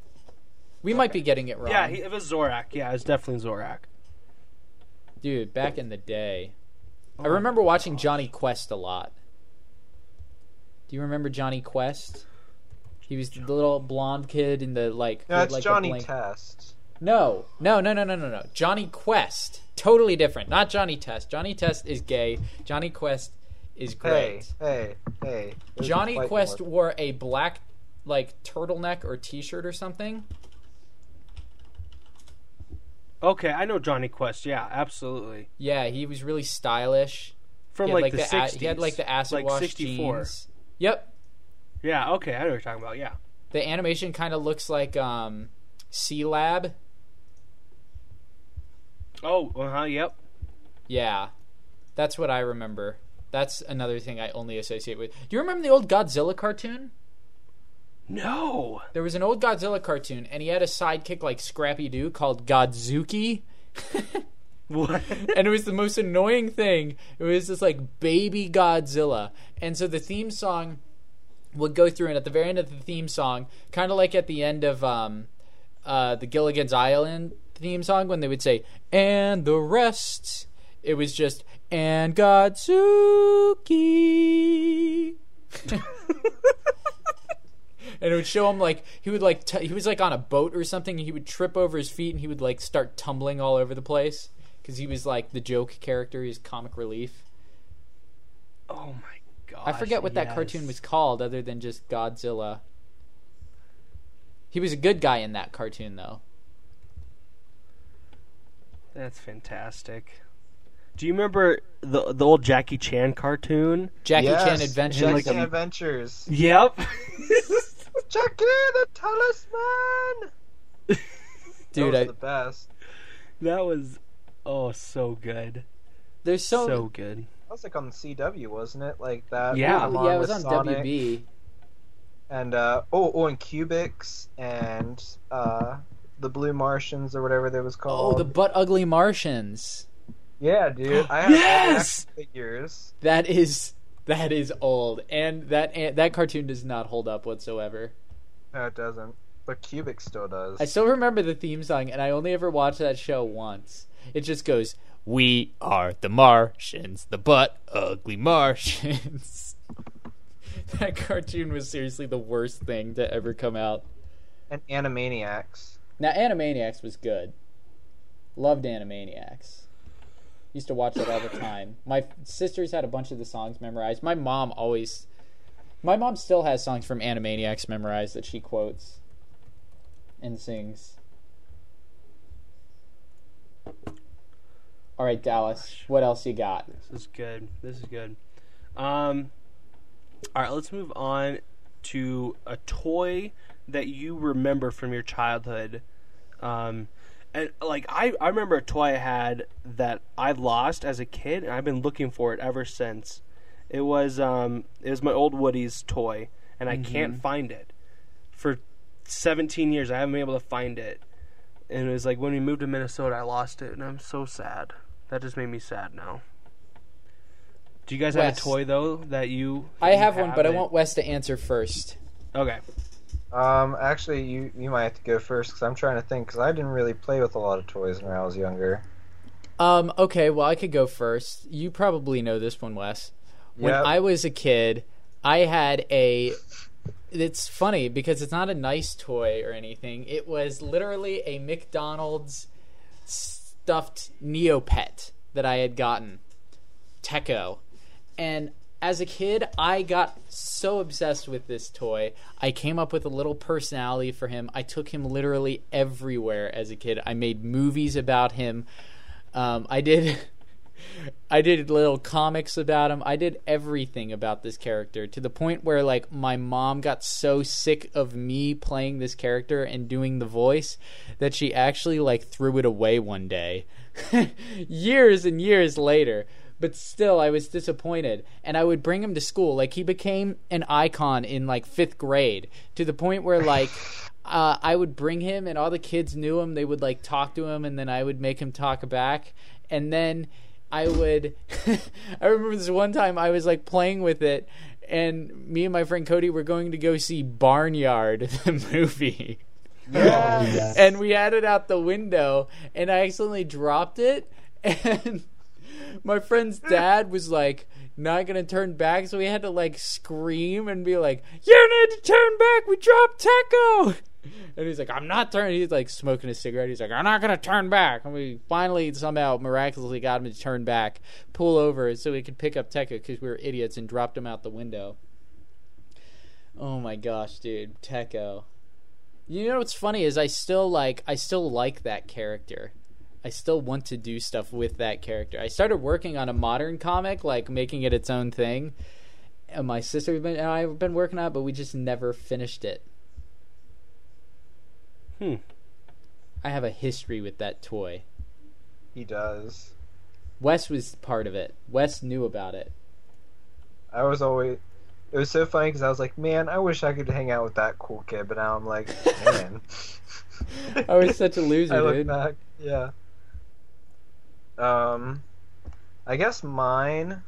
We might be getting it wrong. Yeah, he, it was Zorak. Yeah, it was definitely Zorak. Dude, back in the day. I Oh remember watching gosh. Jonny Quest a lot. Do you remember Jonny Quest? He was the little blonde kid in the like. No, it's like, Johnny Test. No, no, no, no, no, no, no. Jonny Quest, totally different. Not Johnny Test. Johnny Test is gay. Jonny Quest is great. hey, hey. There's Jonny Quest wore a black like turtleneck or T-shirt or something. Okay, I know Jonny Quest. Yeah, absolutely. Yeah, he was really stylish. From had, like, the, the, a- he had like the acid like wash 64. jeans. Yep, Yeah, okay, I know what you're talking about. Yeah. the animation kind of looks like um Sealab. Oh, uh huh. Yep. Yeah, that's what I remember. That's another thing I only associate with. Do you remember the old Godzilla cartoon? No. There was an old Godzilla cartoon, and he had a sidekick like Scrappy Doo called Godzuki. What? and it was the most annoying thing. It was this like baby Godzilla, and so the theme song would go through, and at the very end of the theme song, kind of like at the end of um, uh, the Gilligan's Island theme song, when they would say "and the rest," it was just "and Godzuki." and it would show him like he would like t- he was like on a boat or something and he would trip over his feet and he would like start tumbling all over the place because he was like the joke character he's comic relief Oh my god. i forget what that cartoon was called other than just godzilla he was a good guy in that cartoon though That's fantastic. Do you remember the the old Jackie Chan cartoon? jackie yes, chan adventures like Jackie a- Adventures. Yep. Jackie the Talisman. dude Those I, the best. that was oh so good. there's so, So, good. That was like on the CW, wasn't it? Like that. Yeah. along yeah it was on Sonic wb And uh, oh, oh, and Cubix and uh, the Blue Martians or whatever that was called. oh the butt ugly martians yeah, dude. I have Yes! figures. that is that is old and that and that cartoon does not hold up whatsoever No, it doesn't. But Cubic still does. I still remember the theme song, and I only ever watched that show once. It just goes, "We are the Martians, the butt ugly Martians." that cartoon was seriously the worst thing to ever come out. and Animaniacs. Now, Animaniacs was good. Loved Animaniacs. Used to watch that all the time. My sisters had a bunch of the songs memorized. My mom always. My mom still has songs from Animaniacs memorized that she quotes and sings. All right, Dallas. What else you got? This is good. This is good. Um, all right, let's move on to a toy that you remember from your childhood. Um, and like I, I remember a toy I had that I lost as a kid, and I've been looking for it ever since. It was um, it was my old Woody's toy, and I can't find it. For 17 years, I haven't been able to find it. And it was like when we moved to Minnesota, I lost it, and I'm so sad. That just made me sad now. Do you guys have a toy though that you? I you have one, but I want Wes to answer first. Okay. Um, actually, you you might have to go first because I'm trying to think because I didn't really play with a lot of toys when I was younger. Um, okay, well, I could go first. You probably know this one, Wes. When Yep. I was a kid, I had a. It's funny because it's not a nice toy or anything. It was literally a McDonald's stuffed Neopet that I had gotten, Techo. And as a kid, I got so obsessed with this toy. I came up with a little personality for him. I took him literally everywhere as a kid. I made movies about him. Um, I did. I did little comics about him. I did everything about this character to the point where like my mom got so sick of me playing this character and doing the voice that she actually like threw it away one day. years and years later. But still I was disappointed and I would bring him to school. Like he became an icon in like 5th grade to the point where like uh, I would bring him, and all the kids knew him. They would like talk to him, and then I would make him talk back. And then I would. I remember this one time I was like playing with it, and me and my friend Cody were going to go see Barnyard, the movie. Yeah. And we had it out the window, and I accidentally dropped it, and my friend's dad was like not gonna turn back, so we had to like scream and be like, "You need to turn back. We dropped Techo." And he's like, "I'm not turning." He's like smoking a cigarette. He's like, "I'm not gonna turn back." And we finally somehow miraculously got him to turn back, pull over, so we could pick up Techo because we were idiots and dropped him out the window. Oh my gosh, dude, Techo. You know what's funny is I still like I still like that character. I still want to do stuff with that character. I started working on a modern comic, like making it its own thing. And my sister and I have been working on it, but we just never finished it. Hmm. I have a history with that toy. He does. Wes was part of it. Wes knew about it. I was always. It was so funny because I was like, man, I wish I could hang out with that cool kid, but now I'm like, man. I was such a loser, I look dude. back, yeah. Um, I guess mine.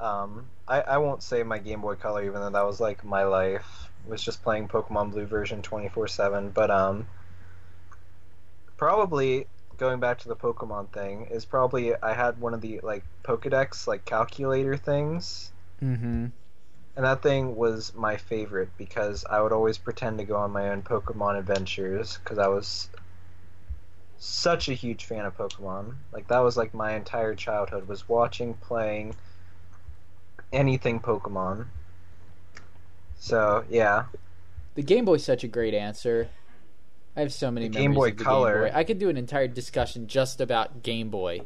Um, I I won't say my Game Boy Color, even though that was like my life. Was just playing Pokemon Blue version twenty four seven, but um, probably going back to the Pokemon thing is probably I had one of the like Pokedex like calculator things. Mm-hmm. And that thing was my favorite because I would always pretend to go on my own Pokemon adventures because I was such a huge fan of Pokemon. Like that was like my entire childhood was watching, playing anything Pokemon. So yeah, The Game Boy's such a great answer. I have so many The Game memories Boy of the Color. Game Boy. I could do an entire discussion just about Game Boy.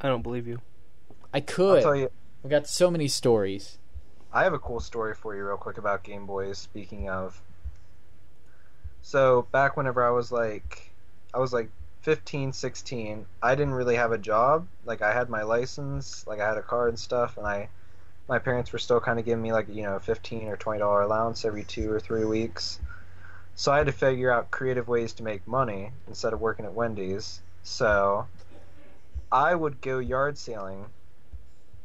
I don't believe you. I I'll could. tell you. I got so many stories. I have a cool story for you, real quick, about Game Boys. Speaking of, so back whenever I was like, I was like 15, 16, I didn't really have a job. Like I had my license, like I had a car and stuff, and I, my parents were still kind of giving me like you know a fifteen or twenty dollar allowance every two or three weeks. So I had to figure out creative ways to make money instead of working at Wendy's. So I would go yard sailing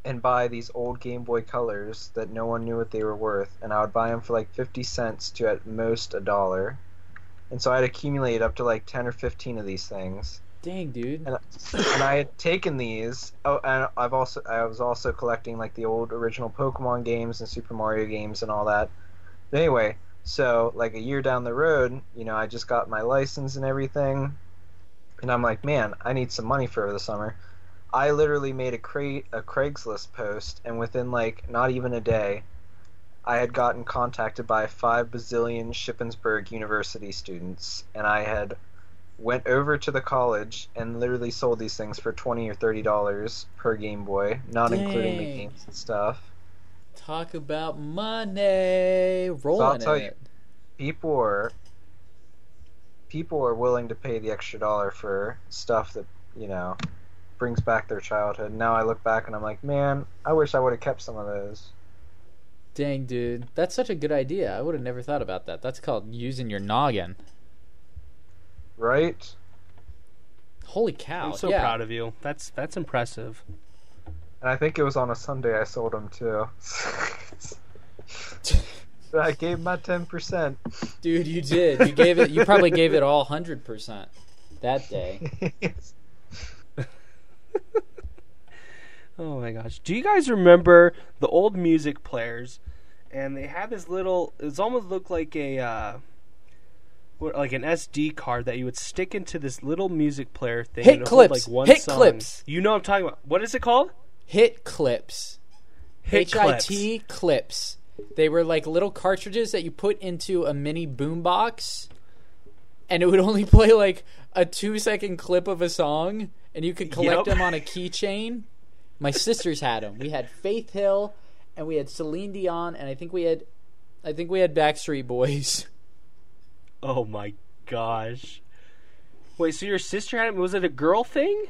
and buy these old Game Boy Colors that no one knew what they were worth, and I would buy them for like 50 cents to at most a dollar. And so I'd accumulate up to like 10 or 15 of these things. Dang, dude. And, and I had taken these. Oh, and I've also I was also collecting like the old original Pokemon games and Super Mario games and all that. But anyway, so like a year down the road, you know, I just got my license and everything, and I'm like, man, I need some money for the summer. I literally made a cra- a Craigslist post, and within like not even a day, I had gotten contacted by five bazillion Shippensburg University students, and I had went over to the college and literally sold these things for twenty or thirty dollars per Game Boy, not including the games and stuff. Talk about money. Rolling in you- it. People are people are willing to pay the extra dollar for stuff that you know brings back their childhood. Now I look back and I'm like, man, I wish I would have kept some of those. Dang, dude. That's such a good idea. I would have never thought about that. That's called using your noggin. Right? Holy cow. I'm so yeah. proud of you. That's that's impressive. And I think it was on a Sunday I sold them too. So I gave my ten percent. Dude, you did. You gave it. You probably gave it all hundred percent that day. Oh my gosh. Do you guys remember the old music players? And they had this little it's almost looked like a uh what- like an SD card that you would stick into this little music player thing. Hit would hold, clips. Like one Hit song. clips. You know what I'm talking about. What is it called? Hit clips. Hit H I T clips. They were like little cartridges that you put into a mini boombox, and it would only play like a two second clip of a song, and you could collect Yep. them on a keychain. My sisters had them. We had Faith Hill, and we had Celine Dion, and I think we had, I think we had Backstreet Boys. Oh my gosh. Wait, so your sister had it? Was it a girl thing?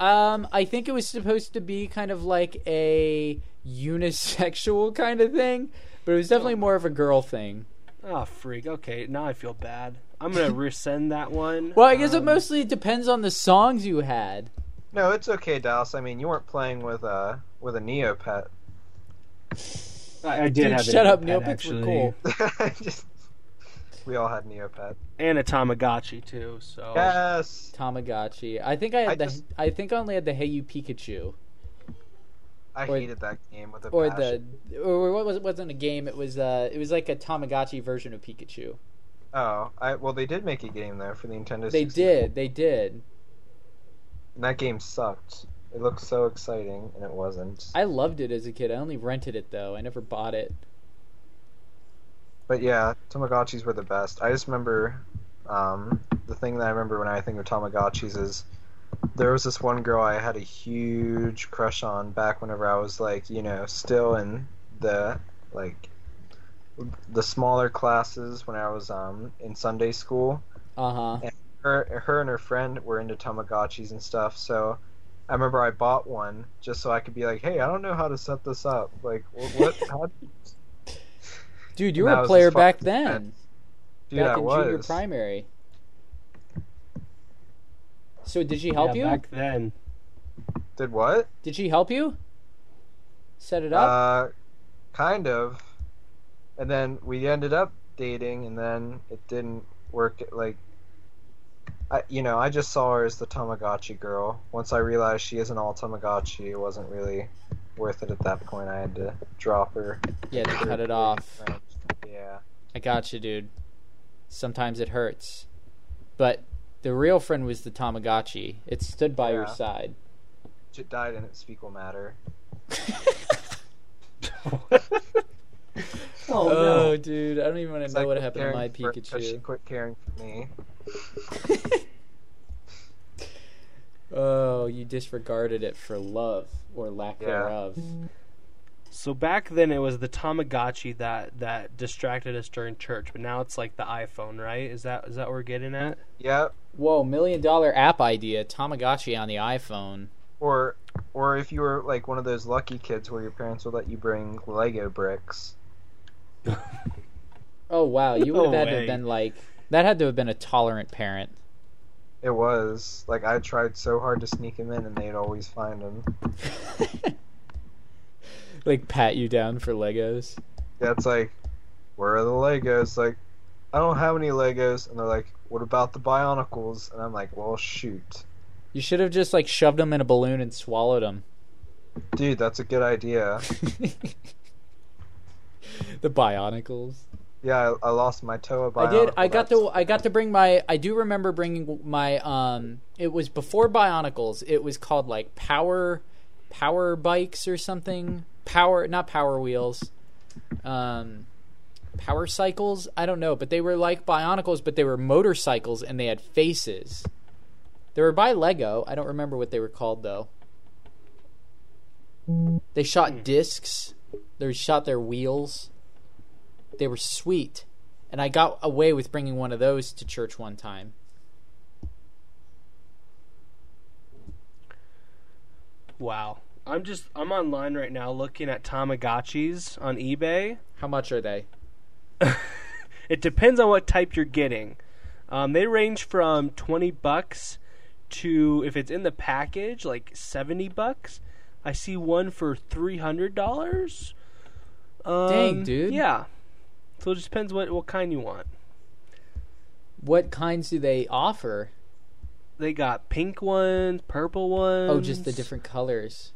Um, I think it was supposed to be kind of like a unisexual kind of thing, but it was definitely more of a girl thing. Oh freak. Okay, now I feel bad. I'm gonna rescind that one. Well, I guess it Um, mostly depends on the songs you had. No, it's okay, Dallas. I mean, you weren't playing with a with a Neopet. I, I did Dude, have it shut in up, the Neopets pad, were cool. Just, we all had Neopet. and a Tamagotchi too. So Yes, Tamagotchi. I think I had I the. just- I think I only had the Hey You Pikachu, I Or- hated that game with a or passion. the, or what was it? Wasn't a game. It was uh, it was like a Tamagotchi version of Pikachu. Oh, I well, they did make a game though for the Nintendo. They 64. did. They did. And that game sucked. It looked so exciting, and it wasn't. I loved it as a kid. I only rented it though. I never bought it. But yeah, Tamagotchis were the best. I just remember um, the thing that I remember when I think of Tamagotchis is there was this one girl I had a huge crush on back whenever I was like, you know, still in the like the smaller classes when I was um in Sunday school. Uh huh. Her her and her friend were into Tamagotchis and stuff, so I remember I bought one just so I could be like, "Hey, I don't know how to set this up. Like, wh- what? How, Dude, you And were a player as far back I then. went. dude, back I in was. junior primary. So did she help Yeah, you? back then? Did what? Did she help you? Set it up? Uh, kind of. And then we ended up dating, and then it didn't work. Like, I, you know, I just saw her as the Tamagotchi girl. Once I realized she isn't all Tamagotchi, it wasn't really worth it at that point. I had to drop her. yeah, to cut it off. Yeah. I got you, dude. Sometimes it hurts. But the real friend was the Tamagotchi. It stood by your side. It died in its fecal matter. Oh, Oh, no. Oh, dude, I don't even want to know like what quit happened to my caring for- 'cause She quit caring for me. Oh, you disregarded it for love or lack Yeah. thereof. So back then it was the Tamagotchi that that distracted us during church, but now it's like the iPhone, right? Is that is that what we're getting at? Yep. Whoa, million dollar app idea, Tamagotchi on the iPhone. Or, or if you were like one of those lucky kids where your parents would let you bring Lego bricks. Oh wow, you would No have had to have been like that had to have been a tolerant parent. It was like I tried so hard to sneak him in, and they'd always find him. like pat you down for Legos. Yeah, it's like, where are the Legos? Like, I don't have any Legos, and they're like, what about the Bionicles? And I'm like, well, shoot, You should have just like shoved them in a balloon and swallowed them. dude, that's a good idea. the Bionicles. Yeah, I, I lost my toe. Bionicle. I did. I got that's- to. I got to bring my. I do remember bringing my. Um, it was before Bionicles. It was called like Power, Power Bikes or something. Power, not Power Wheels. Um, Power Cycles. I don't know, but they were like Bionicles, but they were motorcycles and they had faces. They were by Lego. I don't remember what they were called though. They shot discs. They shot their wheels. They were sweet. And I got away with bringing one of those to church one time. Wow. I'm just I'm online right now looking at Tamagotchis on eBay. How much are they? It depends on what type you're getting. Um, they range from twenty bucks to if it's in the package, like seventy bucks. I see one for three hundred dollars. Um, Dang, dude. Yeah. So it just depends what what kind you want. What kinds do they offer? They got pink ones, purple ones. Oh, just the different colors.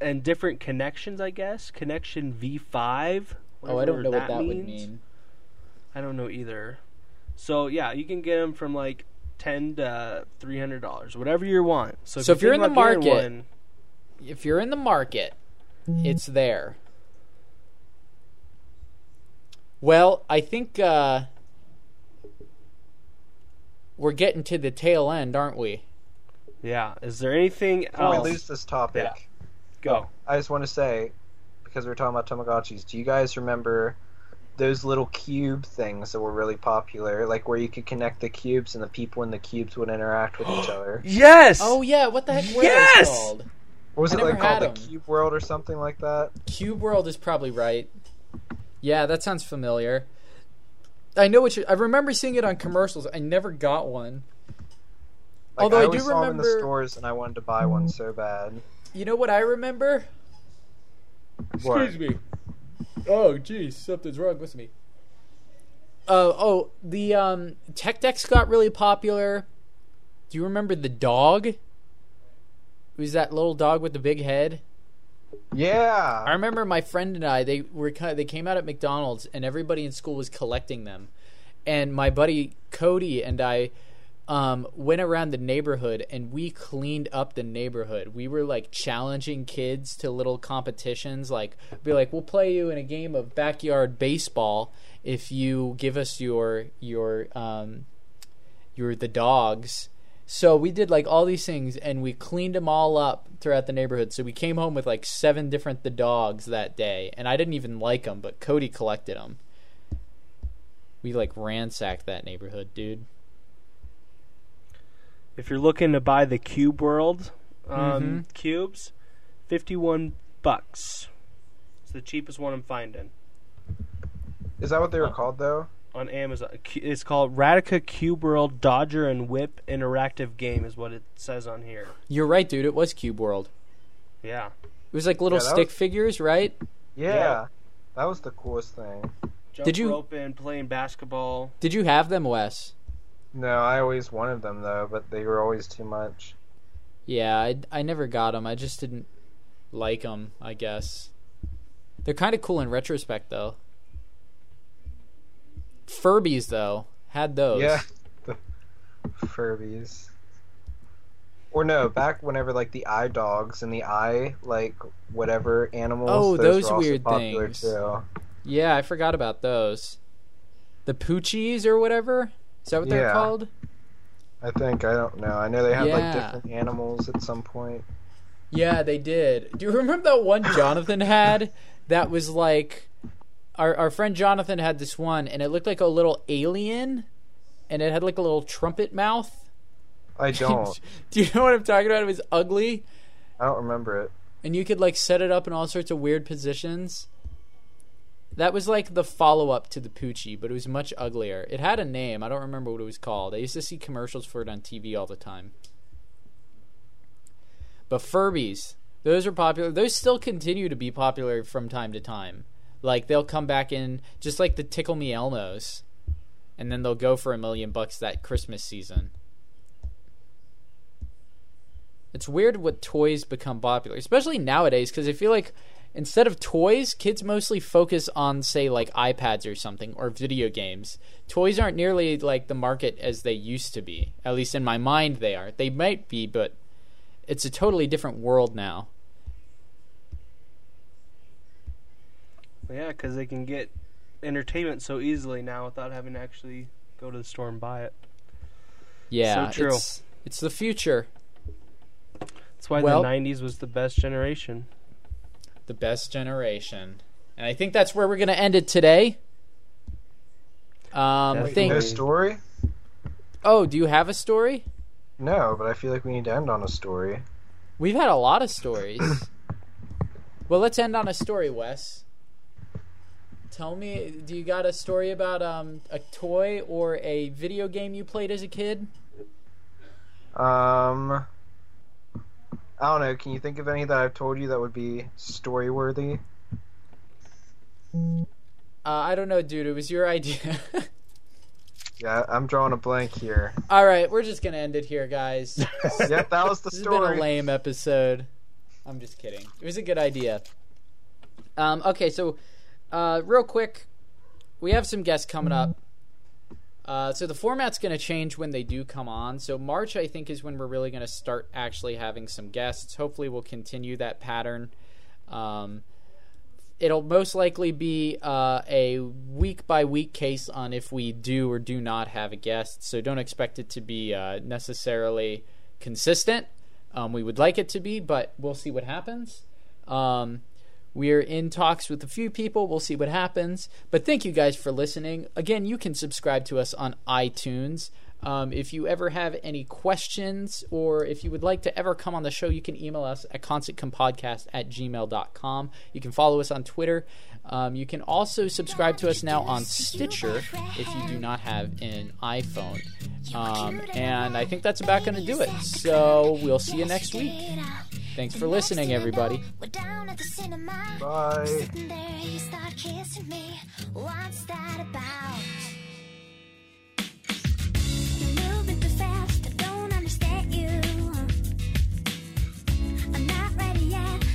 And different connections, I guess. Connection V five. Oh, I don't know what that would mean. I don't know either. So yeah, you can get them from like ten to three hundred dollars, whatever you want. So if, So if you're in the market- one, If you're in the market, it's there. Well, I think uh, we're getting to the tail end, aren't we? yeah. Is there anything Before else? we lose this topic, Yeah. Go. I just want to say, because we are talking about Tamagotchis, do you guys remember those little cube things that were really popular? Like where you could connect the cubes and the people in the cubes would interact with each other. Yes. Oh yeah, what the heck were Yes! those called? What was I it like called? had The 'em. Cube World or something like that? Cube World is probably right. Yeah, that sounds familiar. I know what you. I remember seeing it on commercials. I never got one. Like, Although I I do saw them in the stores and I wanted to buy one so bad. You know what I remember? What? me. Oh, geez, something's wrong with me. Uh, oh, the um, Tech Decks got really popular. Do you remember the dog? It was that little dog with the big head? Yeah. I remember my friend and I. They were kind they came out at McDonald's, and everybody in school was collecting them. And my buddy Cody and I um, went around the neighborhood, and we cleaned up the neighborhood. We were like challenging kids to little competitions, like be like, "We'll play you in a game of backyard baseball if you give us your your um, your the dogs." So we did like all these things and we cleaned them all up throughout the neighborhood. So we came home with like seven different the dogs that day, and I didn't even like them, but Cody collected them. We like ransacked that neighborhood, dude. If you're looking to buy the Cube World um, Mhm. cubes, fifty-one bucks. It's the cheapest one I'm finding Is that what they were called though? on Amazon. It's called Radica Cube World Dodger and Whip Interactive Game, is what it says on here. You're right, dude. It was Cube World. Yeah. It was like little Yeah, stick was- figures, right? Yeah, Yeah. that was the coolest thing. Jump Did you- roping, playing basketball. Did you have them, Wes? No, I always wanted them though, but they were always too much. Yeah, I, I never got them. I just didn't like them, I guess. They're kind of cool in retrospect, though. Furbies, though, had those. Yeah, the Furbies. Or no, back whenever like the eye dogs and the eye like whatever animals. Oh, those, those weird things. Too. Yeah, I forgot about those. The Poochies or whatever? Is that what they're Yeah. called? I think I don't know. I know they had Yeah. like different animals at some point. Yeah, they did. Do you remember that one Jonathan had that was like our our friend Jonathan had this one and it looked like a little alien and it had like a little trumpet mouth. I don't. Do you know what I'm talking about? It was ugly I don't remember it. and you could like set it up in all sorts of weird positions. That was like the follow up to the Poochie, but it was much uglier. It had a name. I don't remember what it was called. I used to see commercials for it on TV all the time. But Furbies, those are popular. Those still continue to be popular from time to time. Like they'll come back in just like the Tickle Me Elmos, and then they'll go for a million bucks that Christmas season. It's weird what toys become popular, especially nowadays, because I feel like instead of toys, kids mostly focus on, say, like iPads or something or video games. Toys aren't nearly like the market as they used to be. At least in my mind, they are. They might be, but it's a totally different world now. Yeah, because they can get entertainment so easily now without having to actually go to the store and buy it. Yeah, So true. It's, it's the future. That's why Well- the '90s was the best generation. The best generation. And I think that's where we're going to end it today. Um, I think. No story? Oh, do you have a story? No, but I feel like we need to end on a story. We've had a lot of stories. well, let's end on a story, Wes. Tell me, do you got a story about um, a toy or a video game you played as a kid? Um, I don't know. Can you think of any that I've told you that would be story worthy? Uh, I don't know, dude. It was your idea. Yeah, I'm drawing a blank here. All right, we're just gonna end it here, guys. yep, that was the This has been a lame episode. I'm just kidding. It was a good idea. Um, okay, so uh, real quick, we have some guests coming up. Uh, so the format's going to change when they do come on. So March, I think, is when we're really going to start actually having some guests. Hopefully, we'll continue that pattern. Um, it'll most likely be uh, a week by week case on if we do or do not have a guest. So don't expect it to be uh, necessarily consistent. Um, we would like it to be, but we'll see what happens. Um, we're in talks with a few people. We'll see what happens. But thank you guys for listening. Again, you can subscribe to us on iTunes. Um, if you ever have any questions or if you would like to ever come on the show, you can email us at constantcompodcast at gmail.com. You can follow us on Twitter. Um, you can also subscribe to us now on Stitcher if you do not have an iPhone. Um, and I think that's about going to do it. So we'll see you next week. Thanks for listening, everybody. Bye. yeah.